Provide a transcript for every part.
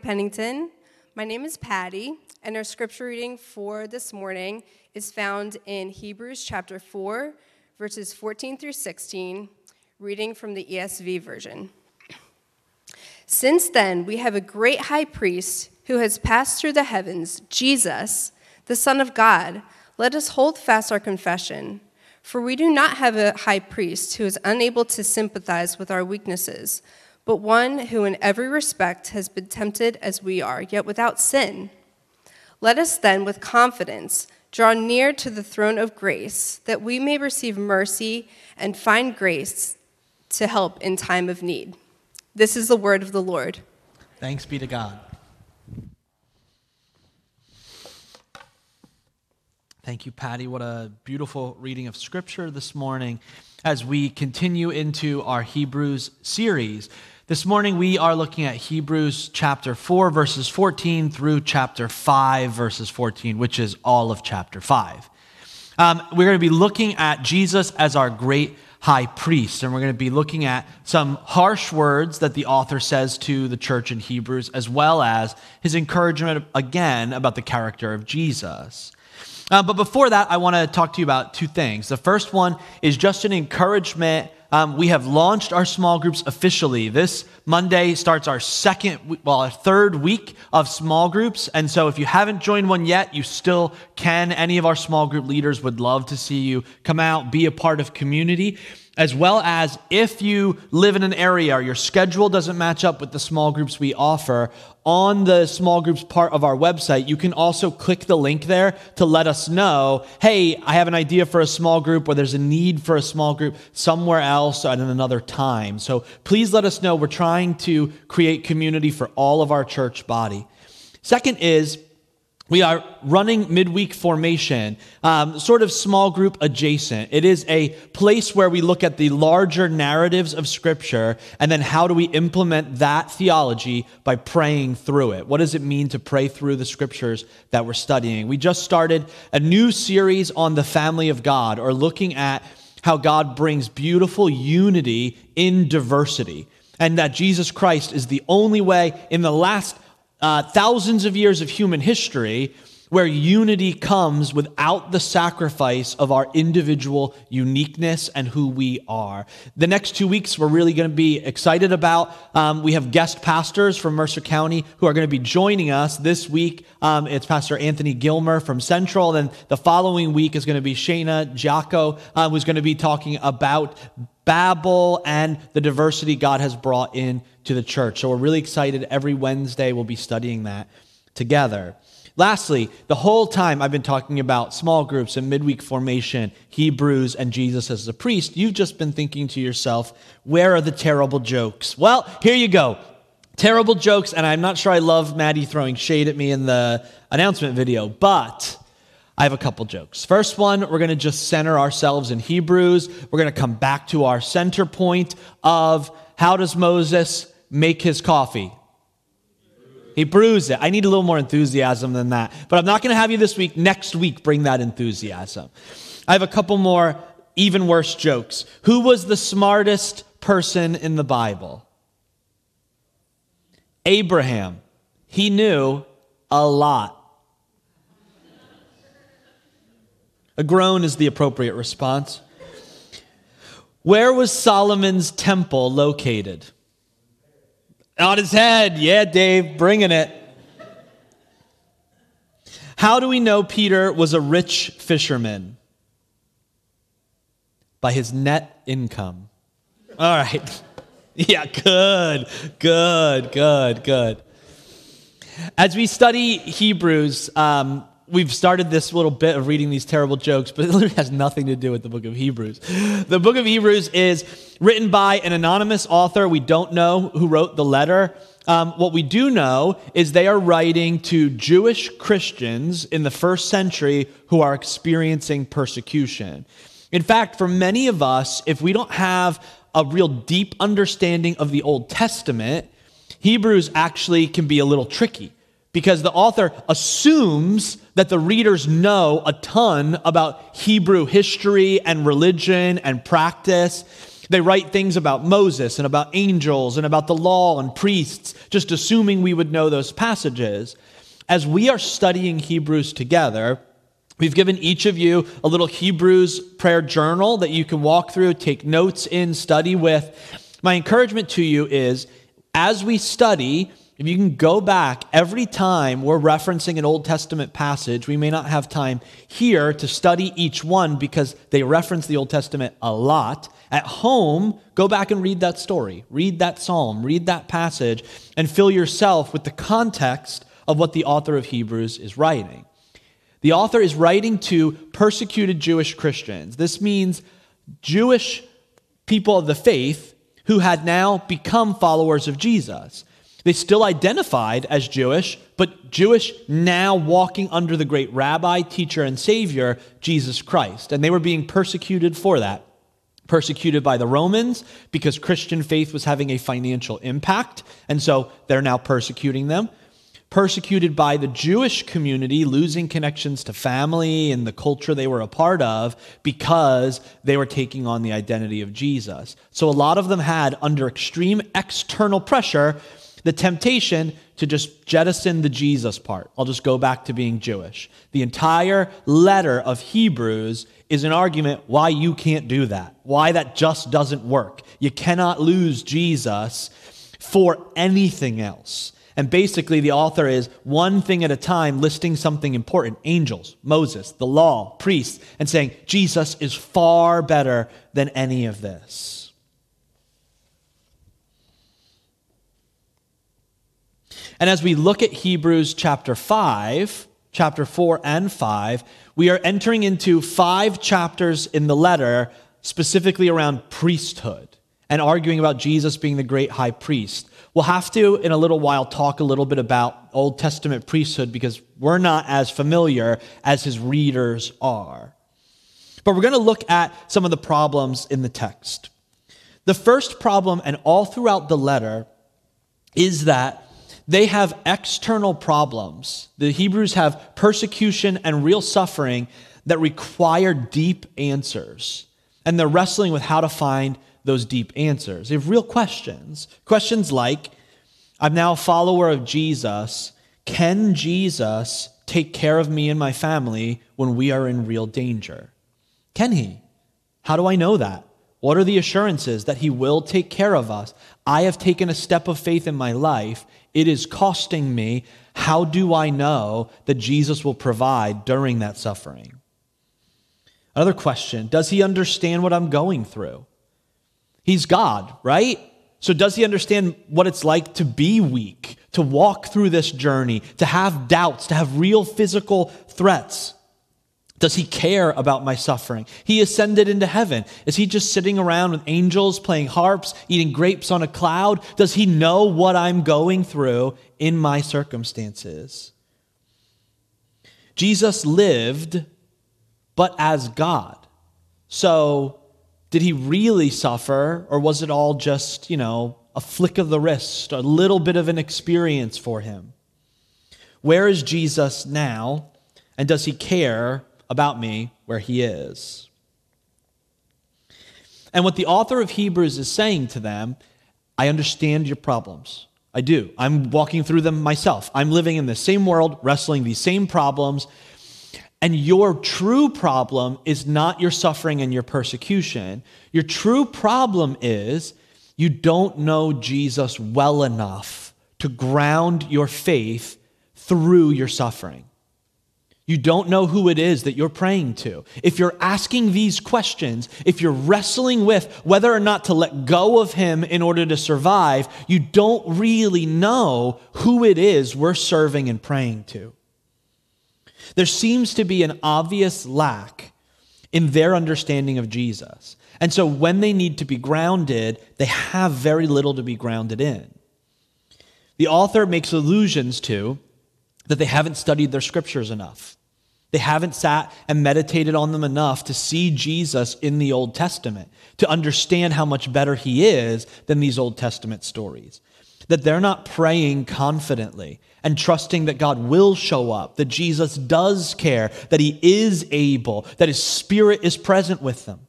Morning, Pennington. My name is Patty, and our scripture reading for this morning is found in Hebrews chapter 4, verses 14 through 16, reading from the ESV version. Since then, we have a great high priest who has passed through the heavens, Jesus, the Son of God. Let us hold fast our confession. For we do not have a high priest who is unable to sympathize with our weaknesses but one who in every respect has been tempted as we are, yet without sin. Let us then, with confidence, draw near to the throne of grace, that we may receive mercy and find grace to help in time of need. This is the word of the Lord. Thanks be to God. Thank you, Patty. What a beautiful reading of Scripture this morning as we continue into our Hebrews series. This morning we are looking at Hebrews chapter 4, verses 14 through chapter 5, verses 14, which is all of chapter 5. Um, we're going to be looking at Jesus as our great high priest, and we're going to be looking at some harsh words that the author says to the church in Hebrews, as well as his encouragement again about the character of Jesus. Uh, but before that, I want to talk to you about two things. The first one is just an encouragement. Um, we have launched our small groups officially. This Monday starts our second, well, our third week of small groups. And so if you haven't joined one yet, you still can. Any of our small group leaders would love to see you come out, be a part of community as well as if you live in an area or your schedule doesn't match up with the small groups we offer, on the small groups part of our website, you can also click the link there to let us know hey, I have an idea for a small group or there's a need for a small group somewhere else at another time. So please let us know. We're trying to create community for all of our church body. Second is, we are running midweek formation, um, sort of small group adjacent. It is a place where we look at the larger narratives of Scripture and then how do we implement that theology by praying through it. What does it mean to pray through the Scriptures that we're studying? We just started a new series on the family of God, or looking at how God brings beautiful unity in diversity, and that Jesus Christ is the only way in the last uh, thousands of years of human history where unity comes without the sacrifice of our individual uniqueness and who we are. The next two weeks, we're really going to be excited about. Um, we have guest pastors from Mercer County who are going to be joining us this week. Um, it's Pastor Anthony Gilmer from Central. And the following week is going to be Shayna Jacko, uh, who's going to be talking about Babel and the diversity God has brought in to the church. So we're really excited. Every Wednesday, we'll be studying that together. Lastly, the whole time I've been talking about small groups and midweek formation, Hebrews, and Jesus as a priest, you've just been thinking to yourself, where are the terrible jokes? Well, here you go. Terrible jokes, and I'm not sure I love Maddie throwing shade at me in the announcement video, but I have a couple jokes. First one, we're going to just center ourselves in Hebrews. We're going to come back to our center point of how does Moses make his coffee? He brews it. I need a little more enthusiasm than that. But I'm not going to have you this week. Next week, bring that enthusiasm. I have a couple more even worse jokes. Who was the smartest person in the Bible? Abraham. He knew a lot. A groan is the appropriate response. Where was Solomon's temple located? On his head. Yeah, Dave, bringing it. How do we know Peter was a rich fisherman? By his net income. All right. Yeah, good, good, good, good. As we study Hebrews, um, we've started this little bit of reading these terrible jokes, but it literally has nothing to do with the book of Hebrews. The book of Hebrews is written by an anonymous author. We don't know who wrote the letter. Um, what we do know is they are writing to Jewish Christians in the first century who are experiencing persecution. In fact, for many of us, if we don't have a real deep understanding of the Old Testament, Hebrews actually can be a little tricky because the author assumes that the readers know a ton about Hebrew history and religion and practice. They write things about Moses and about angels and about the law and priests, just assuming we would know those passages. As we are studying Hebrews together, we've given each of you a little Hebrews prayer journal that you can walk through, take notes in, study with. My encouragement to you is as we study, if you can go back every time we're referencing an Old Testament passage, we may not have time here to study each one because they reference the Old Testament a lot. At home, go back and read that story, read that psalm, read that passage, and fill yourself with the context of what the author of Hebrews is writing. The author is writing to persecuted Jewish Christians. This means Jewish people of the faith who had now become followers of Jesus. They still identified as Jewish, but Jewish now walking under the great rabbi, teacher, and savior, Jesus Christ. And they were being persecuted for that. Persecuted by the Romans because Christian faith was having a financial impact, and so they're now persecuting them. Persecuted by the Jewish community, losing connections to family and the culture they were a part of because they were taking on the identity of Jesus. So a lot of them had, under extreme external pressure, the temptation to just jettison the Jesus part. I'll just go back to being Jewish. The entire letter of Hebrews is an argument why you can't do that, why that just doesn't work. You cannot lose Jesus for anything else. And basically, the author is one thing at a time listing something important angels, Moses, the law, priests, and saying Jesus is far better than any of this. And as we look at Hebrews chapter 5, chapter 4 and 5, we are entering into five chapters in the letter specifically around priesthood and arguing about Jesus being the great high priest. We'll have to, in a little while, talk a little bit about Old Testament priesthood because we're not as familiar as his readers are. But we're going to look at some of the problems in the text. The first problem, and all throughout the letter, is that they have external problems. The Hebrews have persecution and real suffering that require deep answers. And they're wrestling with how to find those deep answers. They have real questions. Questions like I'm now a follower of Jesus. Can Jesus take care of me and my family when we are in real danger? Can he? How do I know that? What are the assurances that he will take care of us? I have taken a step of faith in my life, it is costing me. How do I know that Jesus will provide during that suffering? Another question Does he understand what I'm going through? He's God, right? So, does he understand what it's like to be weak, to walk through this journey, to have doubts, to have real physical threats? Does he care about my suffering? He ascended into heaven. Is he just sitting around with angels playing harps, eating grapes on a cloud? Does he know what I'm going through in my circumstances? Jesus lived, but as God. So, did he really suffer, or was it all just, you know, a flick of the wrist, a little bit of an experience for him? Where is Jesus now? And does he care about me where he is. And what the author of Hebrews is saying to them, I understand your problems. I do. I'm walking through them myself. I'm living in the same world, wrestling these same problems. And your true problem is not your suffering and your persecution. Your true problem is you don't know Jesus well enough to ground your faith through your suffering. You don't know who it is that you're praying to. If you're asking these questions, if you're wrestling with whether or not to let go of Him in order to survive, you don't really know who it is we're serving and praying to. There seems to be an obvious lack in their understanding of Jesus. And so when they need to be grounded, they have very little to be grounded in. The author makes allusions to that they haven't studied their scriptures enough. They haven't sat and meditated on them enough to see Jesus in the Old Testament, to understand how much better he is than these Old Testament stories. That they're not praying confidently and trusting that God will show up, that Jesus does care, that he is able, that his spirit is present with them.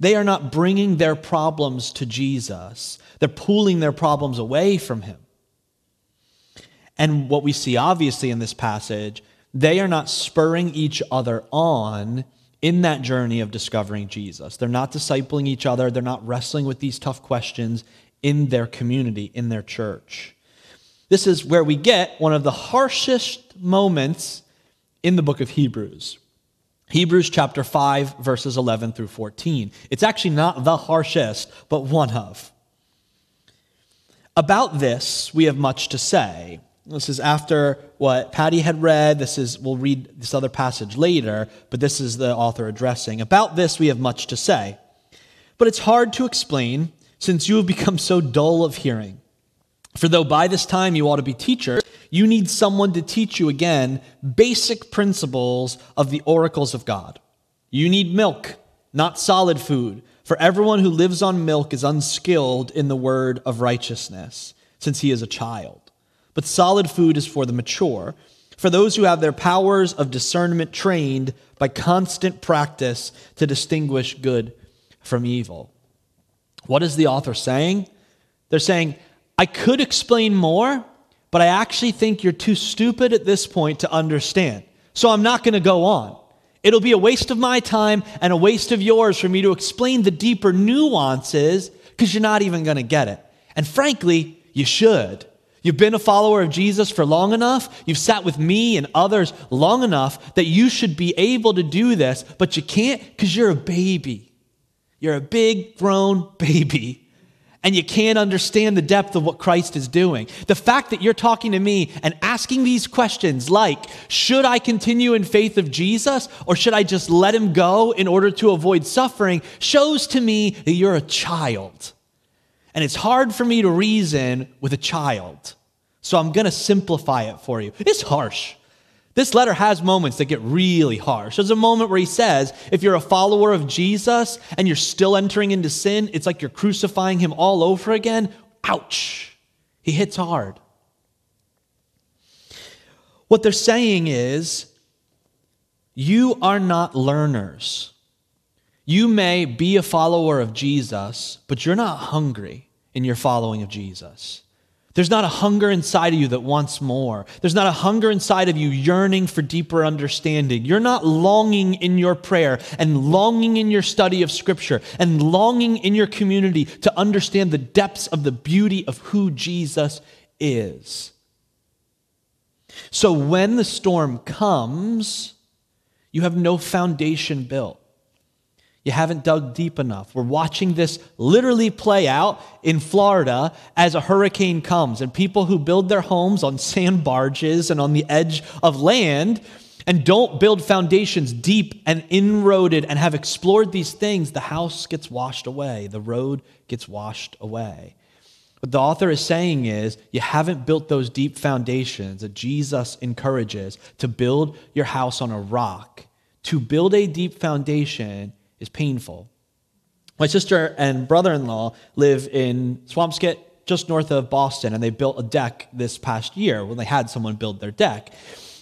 They are not bringing their problems to Jesus, they're pulling their problems away from him. And what we see obviously in this passage, they are not spurring each other on in that journey of discovering Jesus. They're not discipling each other, they're not wrestling with these tough questions in their community, in their church. This is where we get one of the harshest moments in the book of Hebrews. Hebrews chapter 5, verses 11 through 14. It's actually not the harshest, but one of. About this, we have much to say. This is after what Patty had read. This is, we'll read this other passage later, but this is the author addressing. About this, we have much to say. But it's hard to explain since you have become so dull of hearing. For though by this time you ought to be teachers, you need someone to teach you again basic principles of the oracles of God. You need milk, not solid food, for everyone who lives on milk is unskilled in the word of righteousness, since he is a child. But solid food is for the mature, for those who have their powers of discernment trained by constant practice to distinguish good from evil. What is the author saying? They're saying, I could explain more, but I actually think you're too stupid at this point to understand. So I'm not going to go on. It'll be a waste of my time and a waste of yours for me to explain the deeper nuances because you're not even going to get it. And frankly, you should. You've been a follower of Jesus for long enough. You've sat with me and others long enough that you should be able to do this, but you can't because you're a baby. You're a big grown baby and you can't understand the depth of what Christ is doing. The fact that you're talking to me and asking these questions like, should I continue in faith of Jesus or should I just let him go in order to avoid suffering, shows to me that you're a child. And it's hard for me to reason with a child. So I'm going to simplify it for you. It's harsh. This letter has moments that get really harsh. There's a moment where he says, if you're a follower of Jesus and you're still entering into sin, it's like you're crucifying him all over again. Ouch. He hits hard. What they're saying is, you are not learners. You may be a follower of Jesus, but you're not hungry in your following of Jesus. There's not a hunger inside of you that wants more. There's not a hunger inside of you yearning for deeper understanding. You're not longing in your prayer and longing in your study of Scripture and longing in your community to understand the depths of the beauty of who Jesus is. So when the storm comes, you have no foundation built. You haven't dug deep enough. We're watching this literally play out in Florida as a hurricane comes, and people who build their homes on sand barges and on the edge of land and don't build foundations deep and inroaded and have explored these things, the house gets washed away, the road gets washed away. What the author is saying is, you haven't built those deep foundations that Jesus encourages to build your house on a rock. To build a deep foundation, is painful. My sister and brother in law live in Swampscott, just north of Boston, and they built a deck this past year when they had someone build their deck.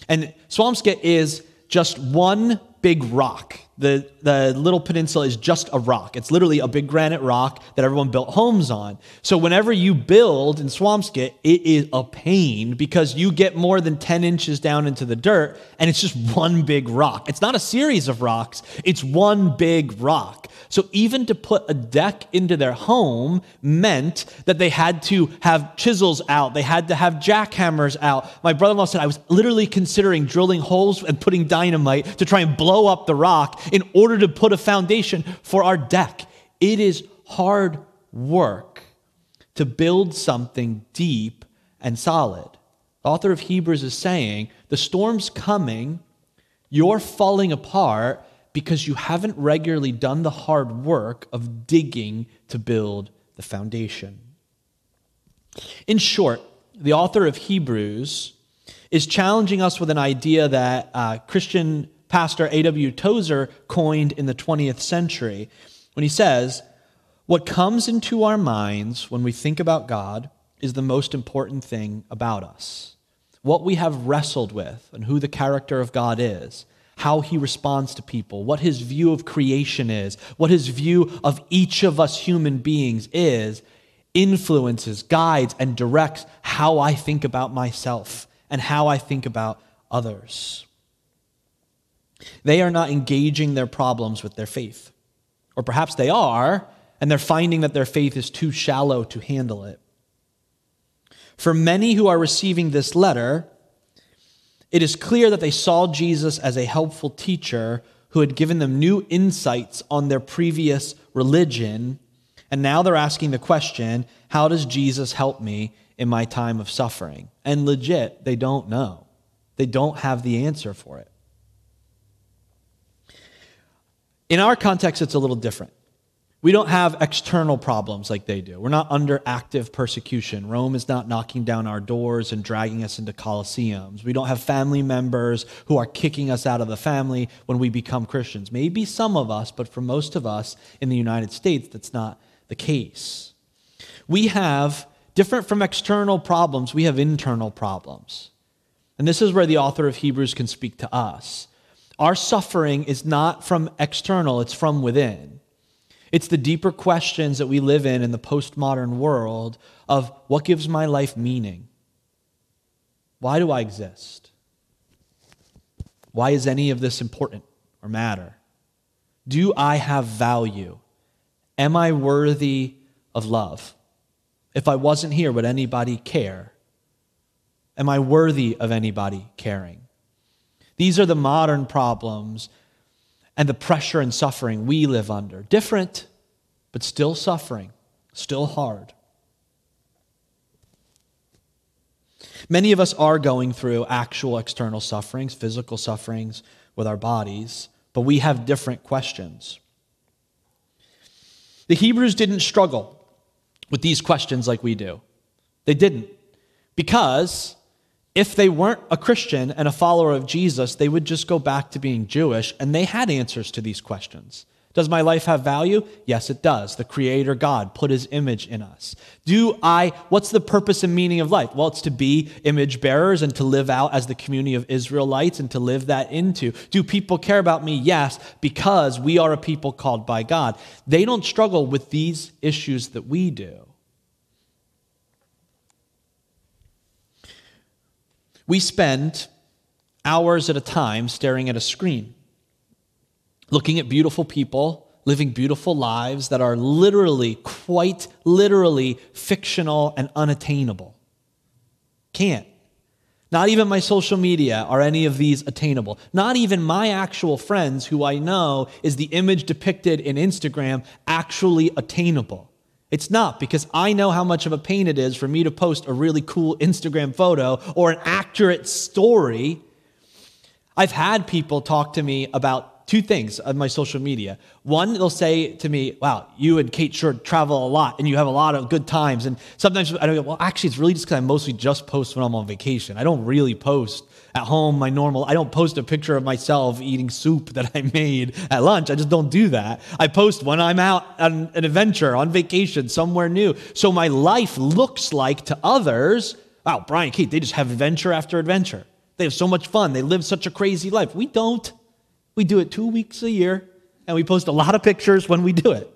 And Swampscott is just one big rock. The, the little peninsula is just a rock. It's literally a big granite rock that everyone built homes on. So whenever you build in Swampscott, it is a pain because you get more than 10 inches down into the dirt and it's just one big rock. It's not a series of rocks, it's one big rock. So even to put a deck into their home meant that they had to have chisels out, they had to have jackhammers out. My brother in law said, I was literally considering drilling holes and putting dynamite to try and blow up the rock in order to put a foundation for our deck. It is hard work to build something deep and solid. The author of Hebrews is saying the storm's coming, you're falling apart because you haven't regularly done the hard work of digging to build the foundation. In short, the author of Hebrews is challenging us with an idea that uh, Christian pastor A.W. Tozer coined in the 20th century when he says, What comes into our minds when we think about God is the most important thing about us. What we have wrestled with and who the character of God is how he responds to people, what his view of creation is, what his view of each of us human beings is, influences, guides, and directs how I think about myself and how I think about others. They are not engaging their problems with their faith. Or perhaps they are, and they're finding that their faith is too shallow to handle it. For many who are receiving this letter, it is clear that they saw Jesus as a helpful teacher who had given them new insights on their previous religion. And now they're asking the question how does Jesus help me in my time of suffering? And legit, they don't know. They don't have the answer for it. In our context, it's a little different. We don't have external problems like they do. We're not under active persecution. Rome is not knocking down our doors and dragging us into coliseums. We don't have family members who are kicking us out of the family when we become Christians. Maybe some of us, but for most of us in the United States, that's not the case. We have, different from external problems, we have internal problems. And this is where the author of Hebrews can speak to us. Our suffering is not from external, it's from within. It's the deeper questions that we live in in the postmodern world of what gives my life meaning? Why do I exist? Why is any of this important or matter? Do I have value? Am I worthy of love? If I wasn't here, would anybody care? Am I worthy of anybody caring? These are the modern problems and the pressure and suffering we live under. Different, but still suffering, still hard. Many of us are going through actual external sufferings, physical sufferings with our bodies, but we have different questions. The Hebrews didn't struggle with these questions like we do. They didn't. Because if they weren't a Christian and a follower of Jesus, they would just go back to being Jewish, and they had answers to these questions. Does my life have value? Yes, it does. The Creator God put His image in us. Do I, what's the purpose and meaning of life? Well, it's to be image bearers and to live out as the community of Israelites and to live that into. Do people care about me? Yes, because we are a people called by God. They don't struggle with these issues that we do. We spend hours at a time staring at a screen, looking at beautiful people, living beautiful lives that are literally, quite literally, fictional and unattainable. Can't. Not even my social media are any of these attainable. Not even my actual friends, who I know is the image depicted in Instagram, actually attainable. It's not because I know how much of a pain it is for me to post a really cool Instagram photo or an accurate story. I've had people talk to me about two things on my social media. One, they'll say to me, Wow, you and Kate sure travel a lot and you have a lot of good times. And sometimes I don't go, Well, actually, it's really just because I mostly just post when I'm on vacation. I don't really post at home, my normal, I don't post a picture of myself eating soup that I made at lunch. I just don't do that. I post when I'm out on an adventure, on vacation, somewhere new. So my life looks like to others, wow, Brian, Kate, they just have adventure after adventure. They have so much fun. They live such a crazy life. We don't. We do it two weeks a year, and we post a lot of pictures when we do it.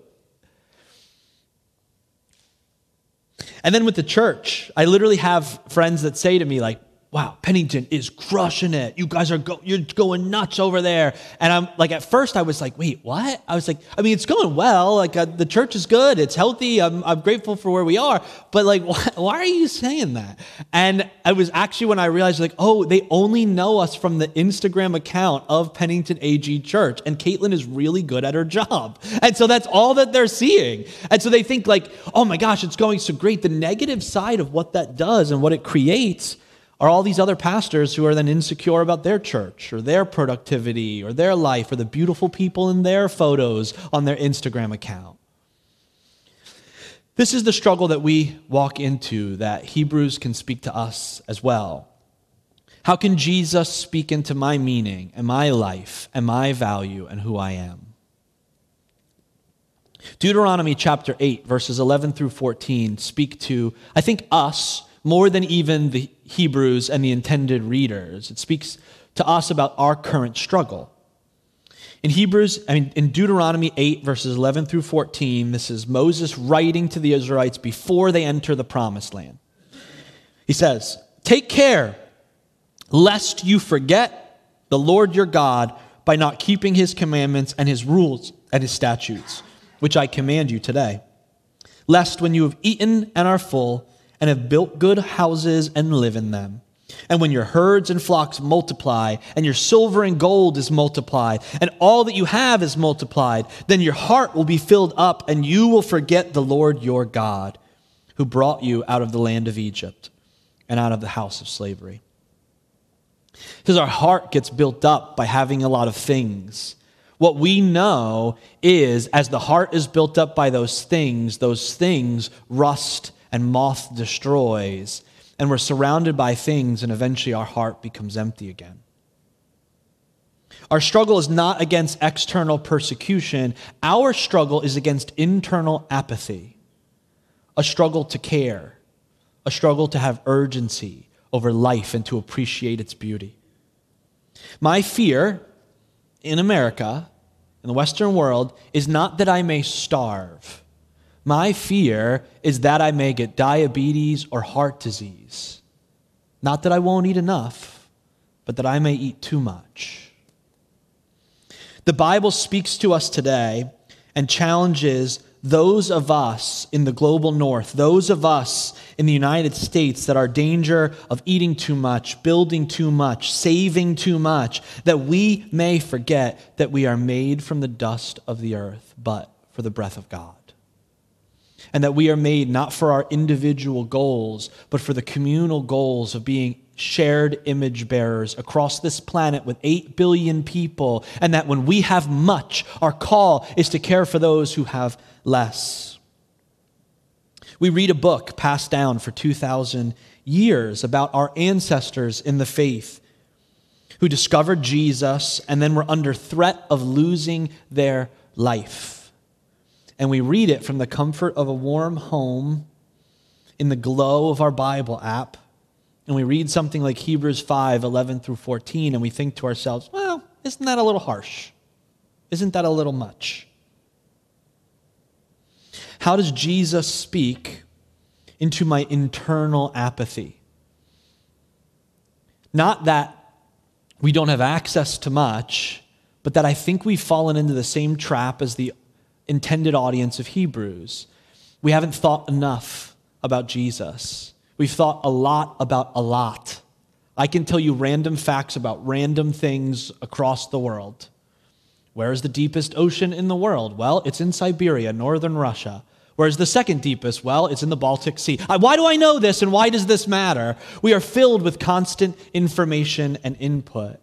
And then with the church, I literally have friends that say to me, like, wow, Pennington is crushing it. You guys are go, you're going nuts over there. And I'm like, at first I was like, wait, what? I was like, I mean, it's going well. Like uh, the church is good. It's healthy. I'm, I'm grateful for where we are. But like, why, why are you saying that? And I was actually when I realized like, oh, they only know us from the Instagram account of Pennington AG Church. And Caitlin is really good at her job. And so that's all that they're seeing. And so they think like, oh my gosh, it's going so great. The negative side of what that does and what it creates are all these other pastors who are then insecure about their church or their productivity or their life or the beautiful people in their photos on their Instagram account. This is the struggle that we walk into that Hebrews can speak to us as well. How can Jesus speak into my meaning and my life and my value and who I am? Deuteronomy chapter 8, verses 11 through 14 speak to, I think, us more than even the Hebrews and the intended readers. It speaks to us about our current struggle. In Hebrews, I mean, in Deuteronomy 8, verses 11 through 14, this is Moses writing to the Israelites before they enter the promised land. He says, Take care lest you forget the Lord your God by not keeping his commandments and his rules and his statutes, which I command you today. Lest when you have eaten and are full, and have built good houses and live in them, and when your herds and flocks multiply, and your silver and gold is multiplied, and all that you have is multiplied, then your heart will be filled up, and you will forget the Lord your God, who brought you out of the land of Egypt and out of the house of slavery. Because our heart gets built up by having a lot of things. What we know is as the heart is built up by those things, those things rust and moth destroys and we're surrounded by things, and eventually our heart becomes empty again. Our struggle is not against external persecution, our struggle is against internal apathy, a struggle to care, a struggle to have urgency over life and to appreciate its beauty. My fear in America, in the Western world, is not that I may starve my fear is that I may get diabetes or heart disease. Not that I won't eat enough, but that I may eat too much. The Bible speaks to us today and challenges those of us in the global north, those of us in the United States that are danger of eating too much, building too much, saving too much, that we may forget that we are made from the dust of the earth, but for the breath of God and that we are made not for our individual goals, but for the communal goals of being shared image bearers across this planet with 8 billion people, and that when we have much, our call is to care for those who have less. We read a book passed down for 2,000 years about our ancestors in the faith who discovered Jesus and then were under threat of losing their life and we read it from the comfort of a warm home in the glow of our Bible app. And we read something like Hebrews 5 11 through 14, and we think to ourselves, well, isn't that a little harsh? Isn't that a little much? How does Jesus speak into my internal apathy? Not that we don't have access to much, but that I think we've fallen into the same trap as the intended audience of Hebrews. We haven't thought enough about Jesus. We've thought a lot about a lot. I can tell you random facts about random things across the world. Where is the deepest ocean in the world? Well, it's in Siberia, northern Russia. Where's the second deepest? Well, it's in the Baltic Sea. Why do I know this and why does this matter? We are filled with constant information and input.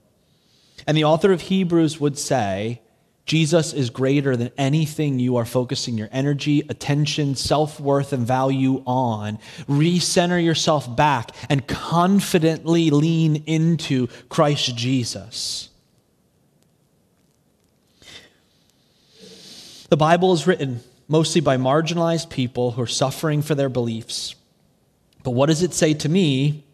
And the author of Hebrews would say Jesus is greater than anything you are focusing your energy, attention, self worth, and value on. Recenter yourself back and confidently lean into Christ Jesus. The Bible is written mostly by marginalized people who are suffering for their beliefs. But what does it say to me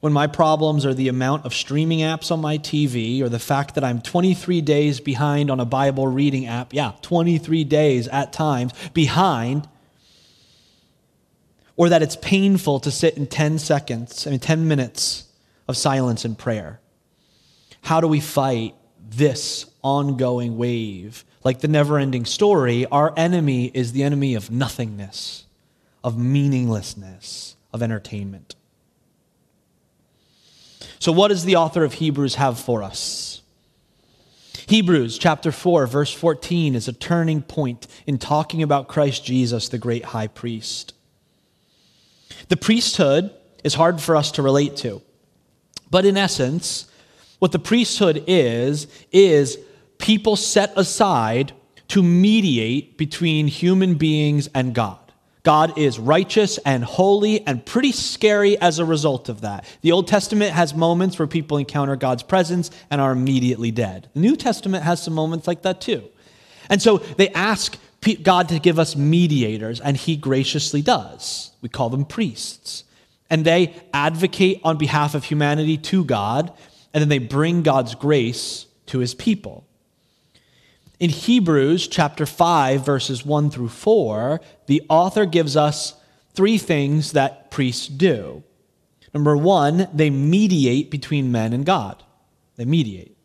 when my problems are the amount of streaming apps on my TV or the fact that I'm 23 days behind on a Bible reading app. Yeah, 23 days at times behind. Or that it's painful to sit in 10 seconds, I mean, 10 minutes of silence and prayer. How do we fight this ongoing wave? Like the never ending story, our enemy is the enemy of nothingness, of meaninglessness, of entertainment. So, what does the author of Hebrews have for us? Hebrews chapter 4, verse 14 is a turning point in talking about Christ Jesus, the great high priest. The priesthood is hard for us to relate to. But in essence, what the priesthood is, is people set aside to mediate between human beings and God. God is righteous and holy and pretty scary as a result of that. The Old Testament has moments where people encounter God's presence and are immediately dead. The New Testament has some moments like that too. And so they ask God to give us mediators, and He graciously does. We call them priests. and they advocate on behalf of humanity to God, and then they bring God's grace to his people. In Hebrews chapter 5, verses 1 through 4, the author gives us three things that priests do. Number one, they mediate between men and God. They mediate.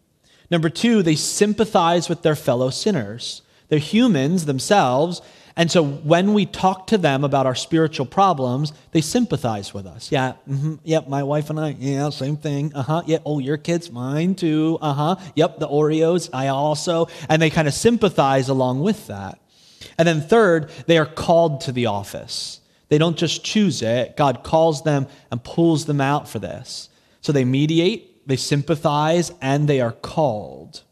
Number two, they sympathize with their fellow sinners. They're humans themselves, and so when we talk to them about our spiritual problems, they sympathize with us. Yeah, mm-hmm, yep, my wife and I, yeah, same thing. Uh huh. Yeah, oh, your kids, mine too. Uh huh. Yep, the Oreos, I also. And they kind of sympathize along with that. And then third, they are called to the office. They don't just choose it, God calls them and pulls them out for this. So they mediate, they sympathize, and they are called.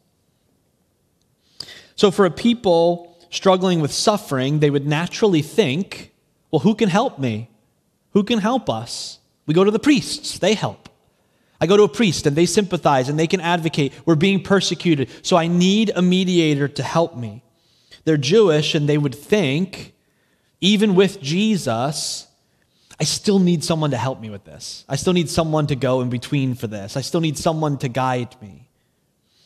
So for a people, struggling with suffering, they would naturally think, well, who can help me? Who can help us? We go to the priests, they help. I go to a priest and they sympathize and they can advocate. We're being persecuted, so I need a mediator to help me. They're Jewish and they would think, even with Jesus, I still need someone to help me with this. I still need someone to go in between for this. I still need someone to guide me.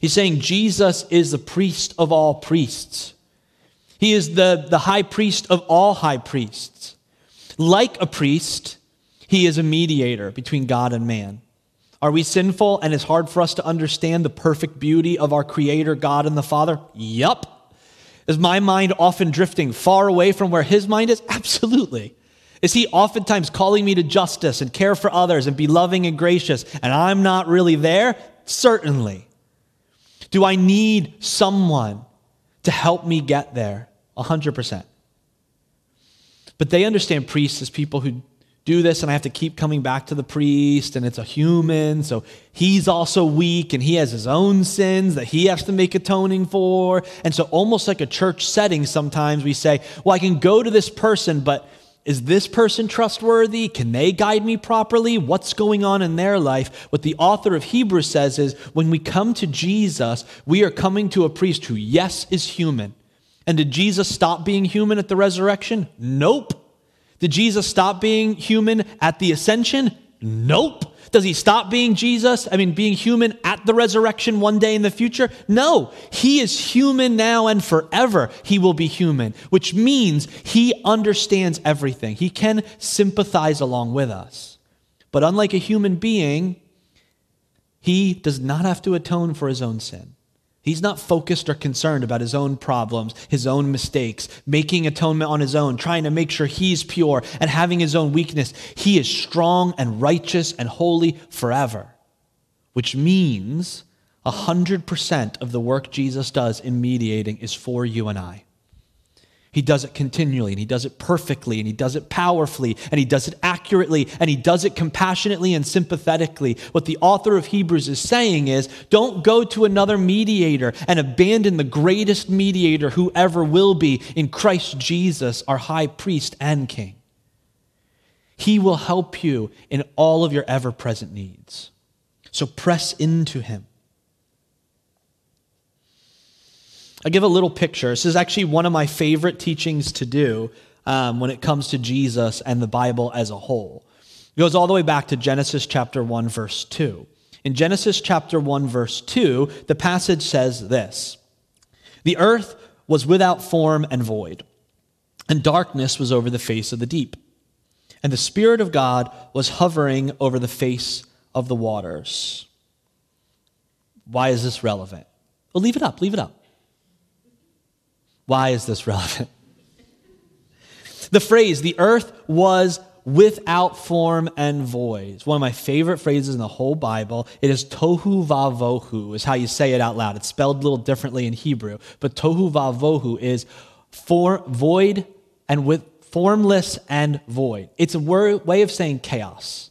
He's saying Jesus is the priest of all priests. He is the, the high priest of all high priests. Like a priest, he is a mediator between God and man. Are we sinful and it's hard for us to understand the perfect beauty of our Creator, God and the Father? Yup. Is my mind often drifting far away from where His mind is? Absolutely. Is He oftentimes calling me to justice and care for others and be loving and gracious, and I'm not really there? Certainly. Do I need someone to help me get there? 100%. But they understand priests as people who do this and I have to keep coming back to the priest and it's a human, so he's also weak and he has his own sins that he has to make atoning for. And so, almost like a church setting, sometimes we say, Well, I can go to this person, but is this person trustworthy? Can they guide me properly? What's going on in their life? What the author of Hebrews says is when we come to Jesus, we are coming to a priest who, yes, is human. And did Jesus stop being human at the resurrection? Nope. Did Jesus stop being human at the ascension? Nope. Does he stop being Jesus? I mean, being human at the resurrection one day in the future? No. He is human now and forever. He will be human, which means he understands everything. He can sympathize along with us. But unlike a human being, he does not have to atone for his own sin. He's not focused or concerned about his own problems, his own mistakes, making atonement on his own, trying to make sure he's pure and having his own weakness. He is strong and righteous and holy forever, which means 100% of the work Jesus does in mediating is for you and I. He does it continually and he does it perfectly and he does it powerfully and he does it accurately and he does it compassionately and sympathetically. What the author of Hebrews is saying is don't go to another mediator and abandon the greatest mediator who ever will be in Christ Jesus, our high priest and king. He will help you in all of your ever present needs. So press into him. I'll give a little picture. This is actually one of my favorite teachings to do um, when it comes to Jesus and the Bible as a whole. It goes all the way back to Genesis chapter 1, verse 2. In Genesis chapter 1, verse 2, the passage says this The earth was without form and void, and darkness was over the face of the deep. And the Spirit of God was hovering over the face of the waters. Why is this relevant? Well, leave it up, leave it up. Why is this relevant? The phrase, the earth was without form and void. One of my favorite phrases in the whole Bible. It is tohu vavohu, is how you say it out loud. It's spelled a little differently in Hebrew, but tohu vavohu is for void and with formless and void. It's a word, way of saying chaos,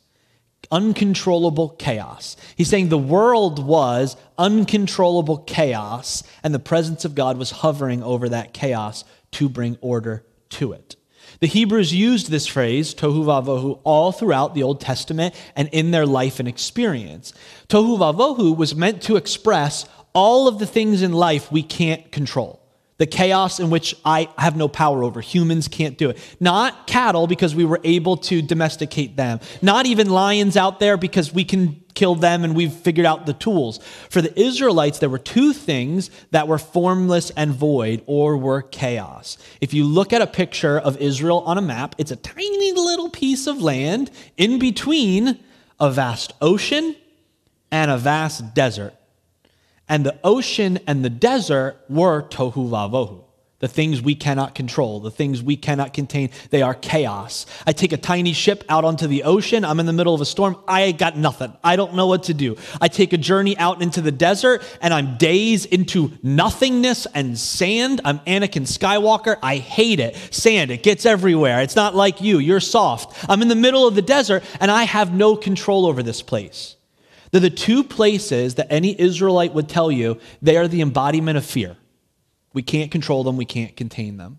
uncontrollable chaos. He's saying the world was uncontrollable chaos, and the presence of God was hovering over that chaos to bring order to it. The Hebrews used this phrase, tohu vavohu, all throughout the Old Testament and in their life and experience. Tohu vavohu was meant to express all of the things in life we can't control. The chaos in which I have no power over. Humans can't do it. Not cattle because we were able to domesticate them. Not even lions out there because we can kill them and we've figured out the tools. For the Israelites, there were two things that were formless and void or were chaos. If you look at a picture of Israel on a map, it's a tiny little piece of land in between a vast ocean and a vast desert. And the ocean and the desert were tohu vavohu. The things we cannot control, the things we cannot contain, they are chaos. I take a tiny ship out onto the ocean. I'm in the middle of a storm. I got nothing. I don't know what to do. I take a journey out into the desert and I'm days into nothingness and sand. I'm Anakin Skywalker. I hate it. Sand, it gets everywhere. It's not like you. You're soft. I'm in the middle of the desert and I have no control over this place. They're the two places that any Israelite would tell you they are the embodiment of fear. We can't control them, we can't contain them.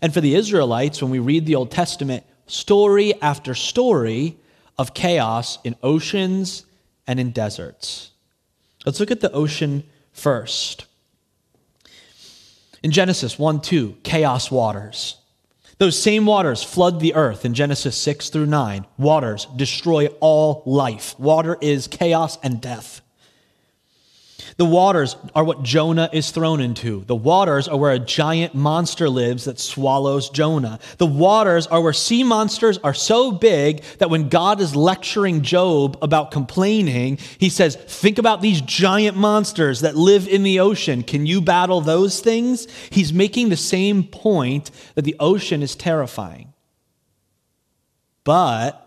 And for the Israelites, when we read the Old Testament, story after story of chaos in oceans and in deserts. Let's look at the ocean first. In Genesis 1 2, chaos waters. Those same waters flood the earth in Genesis 6 through 9. Waters destroy all life. Water is chaos and death. The waters are what Jonah is thrown into. The waters are where a giant monster lives that swallows Jonah. The waters are where sea monsters are so big that when God is lecturing Job about complaining, he says, Think about these giant monsters that live in the ocean. Can you battle those things? He's making the same point that the ocean is terrifying. But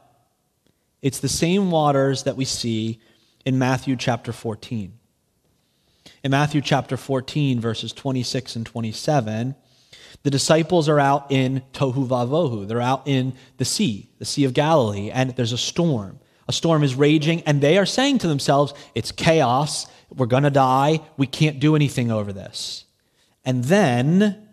it's the same waters that we see in Matthew chapter 14. In Matthew chapter 14, verses 26 and 27, the disciples are out in Tohu Vavohu. They're out in the sea, the Sea of Galilee, and there's a storm. A storm is raging, and they are saying to themselves, It's chaos. We're going to die. We can't do anything over this. And then,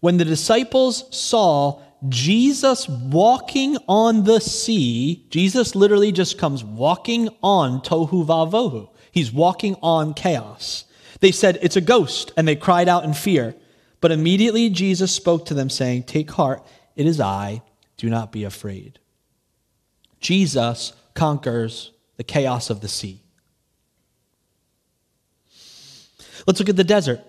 when the disciples saw Jesus walking on the sea, Jesus literally just comes walking on Tohu Vavohu. He's walking on chaos. They said, It's a ghost, and they cried out in fear. But immediately Jesus spoke to them, saying, Take heart, it is I, do not be afraid. Jesus conquers the chaos of the sea. Let's look at the desert.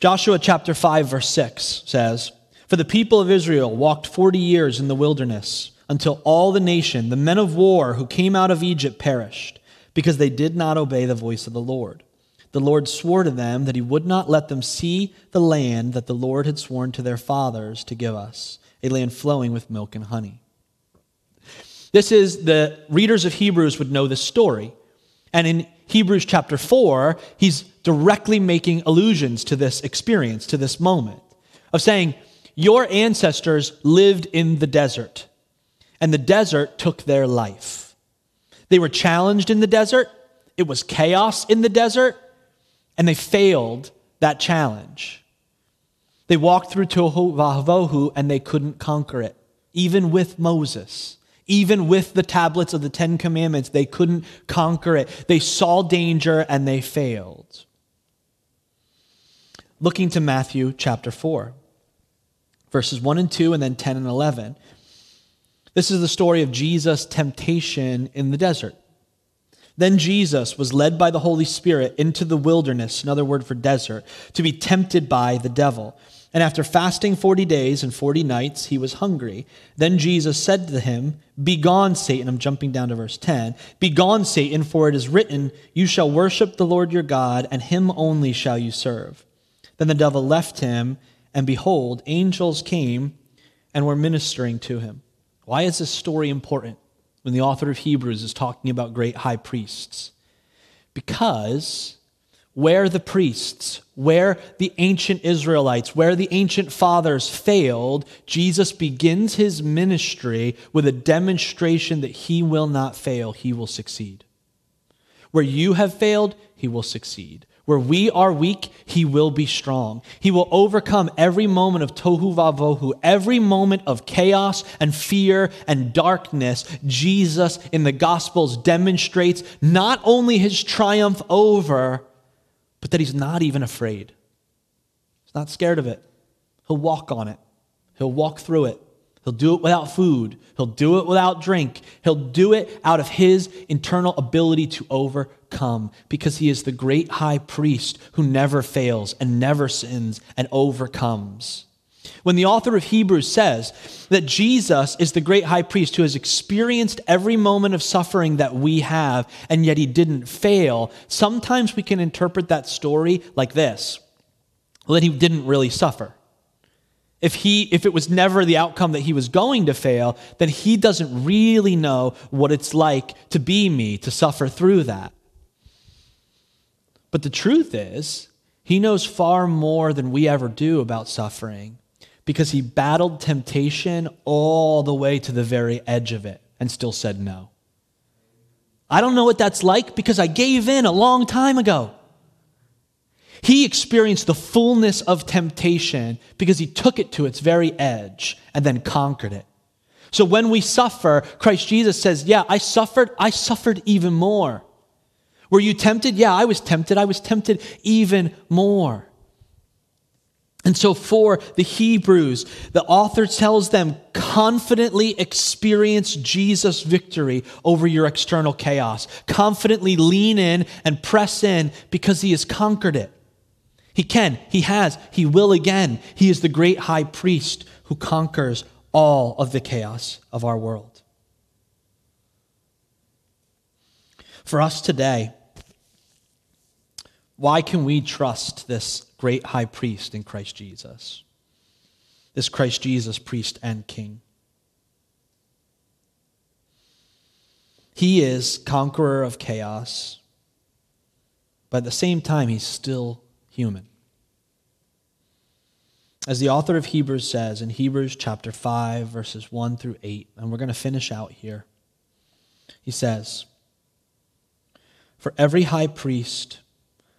Joshua chapter 5, verse 6 says, For the people of Israel walked 40 years in the wilderness until all the nation, the men of war who came out of Egypt, perished because they did not obey the voice of the Lord the Lord swore to them that he would not let them see the land that the Lord had sworn to their fathers to give us, a land flowing with milk and honey. This is the readers of Hebrews would know this story. And in Hebrews chapter 4, he's directly making allusions to this experience, to this moment of saying, Your ancestors lived in the desert, and the desert took their life. They were challenged in the desert, it was chaos in the desert, and they failed that challenge. They walked through Tohu Vavohu and they couldn't conquer it, even with Moses. Even with the tablets of the Ten Commandments, they couldn't conquer it. They saw danger and they failed. Looking to Matthew chapter 4, verses 1 and 2, and then 10 and 11. This is the story of Jesus' temptation in the desert. Then Jesus was led by the Holy Spirit into the wilderness, another word for desert, to be tempted by the devil. And after fasting 40 days and 40 nights, he was hungry. Then Jesus said to him, Begone, Satan. I'm jumping down to verse 10. Begone, Satan, for it is written, You shall worship the Lord your God, and him only shall you serve. Then the devil left him, and behold, angels came and were ministering to him. Why is this story important? When the author of Hebrews is talking about great high priests. Because where the priests, where the ancient Israelites, where the ancient fathers failed, Jesus begins his ministry with a demonstration that he will not fail, he will succeed. Where you have failed, he will succeed. Where we are weak, he will be strong. He will overcome every moment of tohu vavohu, every moment of chaos and fear and darkness. Jesus in the Gospels demonstrates not only his triumph over, but that he's not even afraid. He's not scared of it. He'll walk on it, he'll walk through it. He'll do it without food. He'll do it without drink. He'll do it out of his internal ability to overcome because he is the great high priest who never fails and never sins and overcomes. When the author of Hebrews says that Jesus is the great high priest who has experienced every moment of suffering that we have, and yet he didn't fail, sometimes we can interpret that story like this that he didn't really suffer. If, he, if it was never the outcome that he was going to fail, then he doesn't really know what it's like to be me, to suffer through that. But the truth is, he knows far more than we ever do about suffering because he battled temptation all the way to the very edge of it and still said no. I don't know what that's like because I gave in a long time ago. He experienced the fullness of temptation because he took it to its very edge and then conquered it. So when we suffer, Christ Jesus says, Yeah, I suffered, I suffered even more. Were you tempted? Yeah, I was tempted. I was tempted even more. And so, for the Hebrews, the author tells them confidently experience Jesus' victory over your external chaos. Confidently lean in and press in because he has conquered it. He can, he has, he will again. He is the great high priest who conquers all of the chaos of our world. For us today, why can we trust this great high priest in Christ Jesus? This Christ Jesus, priest and king. He is conqueror of chaos, but at the same time, he's still human. As the author of Hebrews says in Hebrews chapter 5, verses 1 through 8, and we're going to finish out here, he says, For every high priest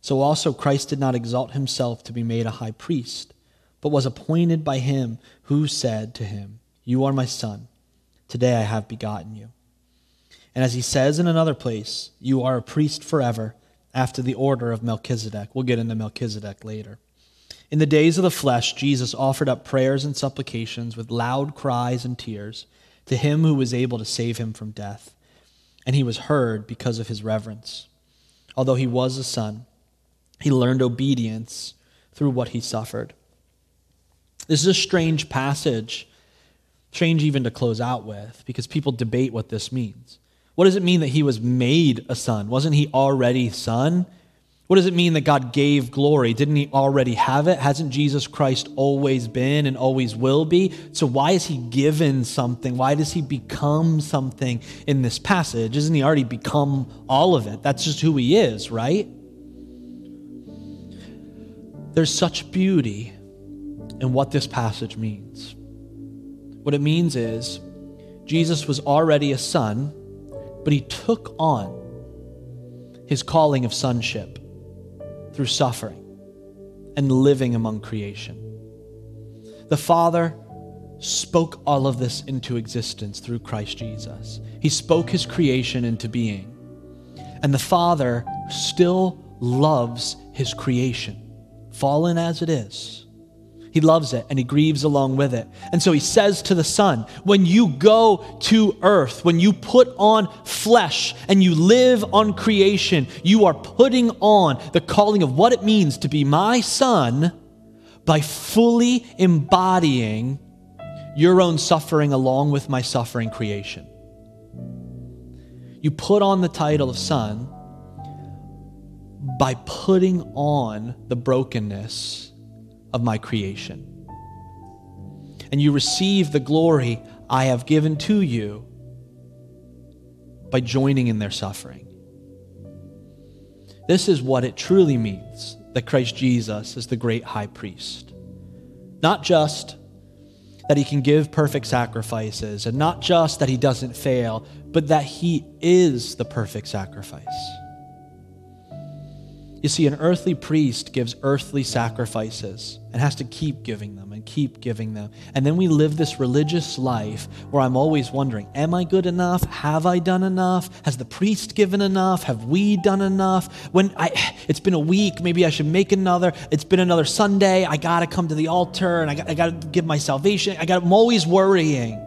So also Christ did not exalt himself to be made a high priest, but was appointed by him who said to him, You are my son. Today I have begotten you. And as he says in another place, You are a priest forever, after the order of Melchizedek. We'll get into Melchizedek later. In the days of the flesh, Jesus offered up prayers and supplications with loud cries and tears to him who was able to save him from death. And he was heard because of his reverence. Although he was a son, he learned obedience through what he suffered. This is a strange passage, strange even to close out with, because people debate what this means. What does it mean that he was made a son? Wasn't he already son? What does it mean that God gave glory? Didn't he already have it? Hasn't Jesus Christ always been and always will be? So why is he given something? Why does he become something in this passage? Isn't he already become all of it? That's just who he is, right? There's such beauty in what this passage means. What it means is Jesus was already a son, but he took on his calling of sonship through suffering and living among creation. The Father spoke all of this into existence through Christ Jesus. He spoke his creation into being. And the Father still loves his creation fallen as it is. He loves it and he grieves along with it. And so he says to the Son, when you go to earth, when you put on flesh and you live on creation, you are putting on the calling of what it means to be my son by fully embodying your own suffering along with my suffering creation. You put on the title of son by putting on the brokenness of my creation. And you receive the glory I have given to you by joining in their suffering. This is what it truly means that Christ Jesus is the great high priest. Not just that he can give perfect sacrifices, and not just that he doesn't fail, but that he is the perfect sacrifice. You see, an earthly priest gives earthly sacrifices and has to keep giving them and keep giving them. And then we live this religious life where I'm always wondering Am I good enough? Have I done enough? Has the priest given enough? Have we done enough? When I, it's been a week, maybe I should make another. It's been another Sunday. I got to come to the altar and I got, I got to give my salvation. I got, I'm always worrying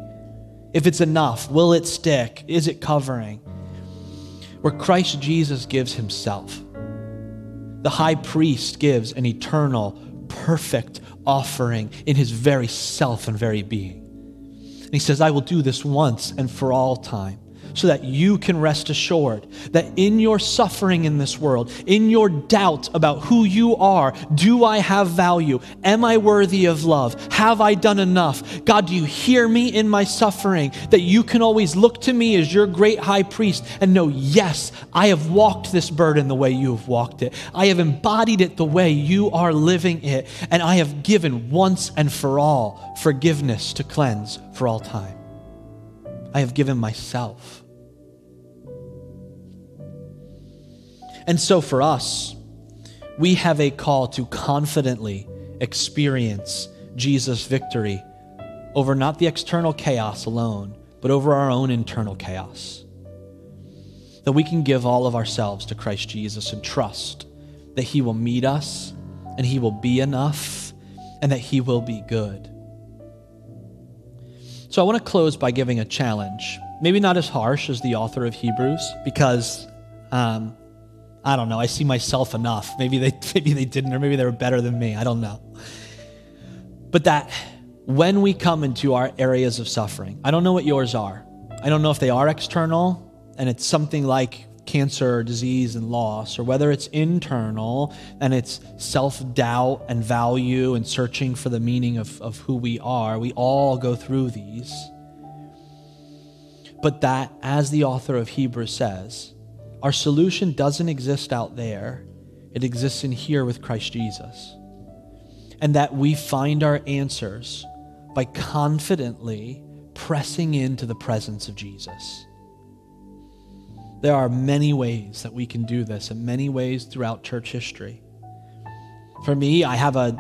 if it's enough. Will it stick? Is it covering? Where Christ Jesus gives himself the high priest gives an eternal, perfect offering in his very self and very being. And he says, I will do this once and for all time so that you can rest assured that in your suffering in this world, in your doubt about who you are, do I have value? Am I worthy of love? Have I done enough? God, do you hear me in my suffering? That you can always look to me as your great high priest and know, yes, I have walked this burden the way you have walked it. I have embodied it the way you are living it. And I have given once and for all forgiveness to cleanse for all time. I have given myself. And so for us, we have a call to confidently experience Jesus' victory over not the external chaos alone, but over our own internal chaos. That we can give all of ourselves to Christ Jesus and trust that He will meet us and He will be enough and that He will be good. So I want to close by giving a challenge. Maybe not as harsh as the author of Hebrews, because um, I don't know. I see myself enough. Maybe they maybe they didn't, or maybe they were better than me. I don't know. But that when we come into our areas of suffering, I don't know what yours are. I don't know if they are external and it's something like cancer or disease and loss, or whether it's internal and it's self doubt and value and searching for the meaning of, of who we are. We all go through these. But that, as the author of Hebrews says, our solution doesn't exist out there, it exists in here with Christ Jesus. And that we find our answers by confidently pressing into the presence of Jesus. There are many ways that we can do this, and many ways throughout church history. For me, I have a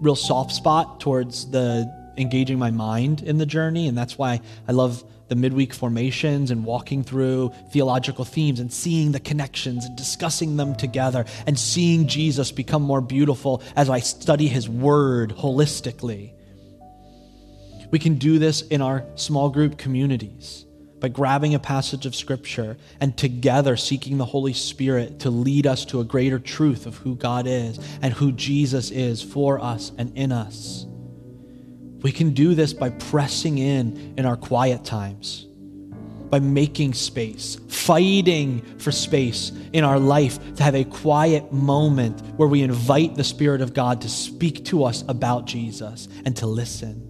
real soft spot towards the engaging my mind in the journey, and that's why I love the midweek formations and walking through theological themes and seeing the connections and discussing them together and seeing Jesus become more beautiful as I study his word holistically. We can do this in our small group communities by grabbing a passage of Scripture and together seeking the Holy Spirit to lead us to a greater truth of who God is and who Jesus is for us and in us. We can do this by pressing in in our quiet times, by making space, fighting for space in our life to have a quiet moment where we invite the Spirit of God to speak to us about Jesus and to listen.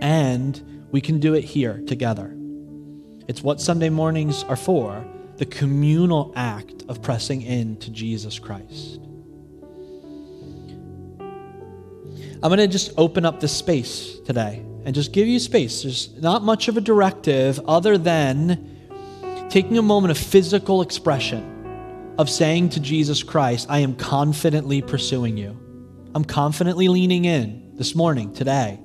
And we can do it here together. It's what Sunday mornings are for the communal act of pressing in to Jesus Christ. I'm going to just open up this space today and just give you space. There's not much of a directive other than taking a moment of physical expression of saying to Jesus Christ, I am confidently pursuing you. I'm confidently leaning in this morning, today.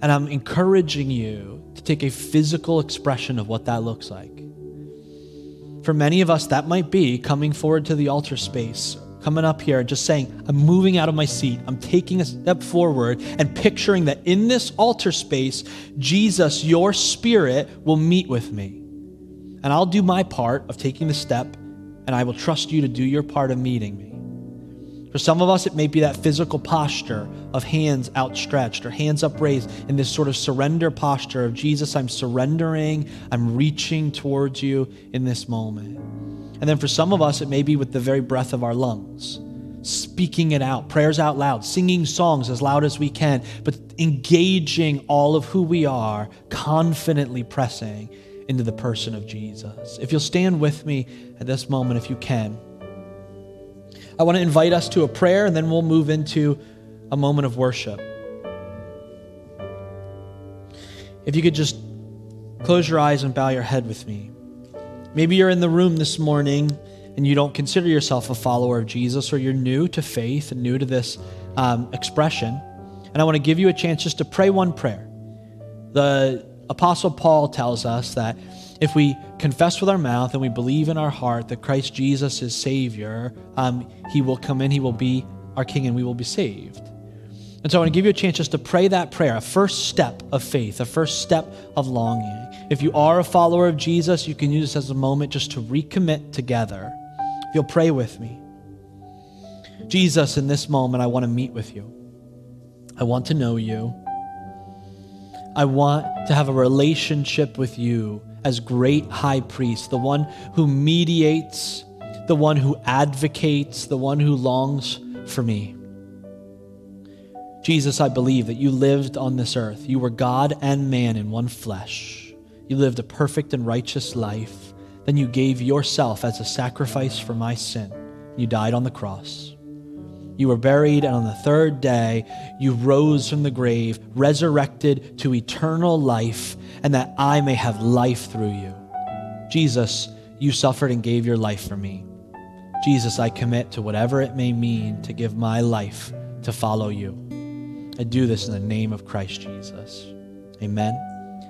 And I'm encouraging you to take a physical expression of what that looks like. For many of us, that might be coming forward to the altar space coming up here and just saying, I'm moving out of my seat. I'm taking a step forward and picturing that in this altar space, Jesus, your spirit, will meet with me. And I'll do my part of taking the step, and I will trust you to do your part of meeting me. For some of us, it may be that physical posture of hands outstretched or hands upraised in this sort of surrender posture of Jesus, I'm surrendering, I'm reaching towards you in this moment. And then for some of us, it may be with the very breath of our lungs, speaking it out, prayers out loud, singing songs as loud as we can, but engaging all of who we are, confidently pressing into the person of Jesus. If you'll stand with me at this moment, if you can. I want to invite us to a prayer, and then we'll move into a moment of worship. If you could just close your eyes and bow your head with me. Maybe you're in the room this morning and you don't consider yourself a follower of Jesus, or you're new to faith and new to this um, expression. And I want to give you a chance just to pray one prayer. The Apostle Paul tells us that if we confess with our mouth and we believe in our heart that Christ Jesus is Savior, um, He will come in, He will be our King, and we will be saved. And so I want to give you a chance just to pray that prayer, a first step of faith, a first step of longing. If you are a follower of Jesus, you can use this as a moment just to recommit together. If you'll pray with me. Jesus, in this moment, I want to meet with you. I want to know you. I want to have a relationship with you as great high priest, the one who mediates, the one who advocates, the one who longs for me. Jesus, I believe that you lived on this earth. You were God and man in one flesh. You lived a perfect and righteous life. Then you gave yourself as a sacrifice for my sin. You died on the cross. You were buried, and on the third day, you rose from the grave, resurrected to eternal life, and that I may have life through you. Jesus, you suffered and gave your life for me. Jesus, I commit to whatever it may mean to give my life to follow you. I do this in the name of Christ Jesus. Amen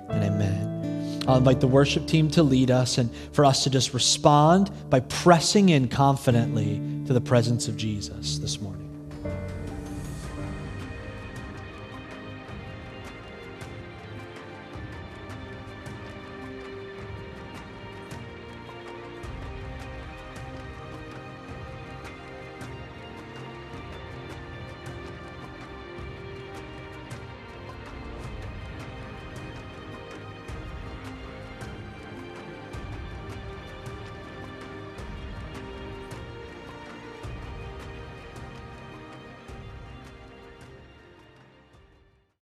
and amen. I'll invite the worship team to lead us and for us to just respond by pressing in confidently to the presence of Jesus this morning.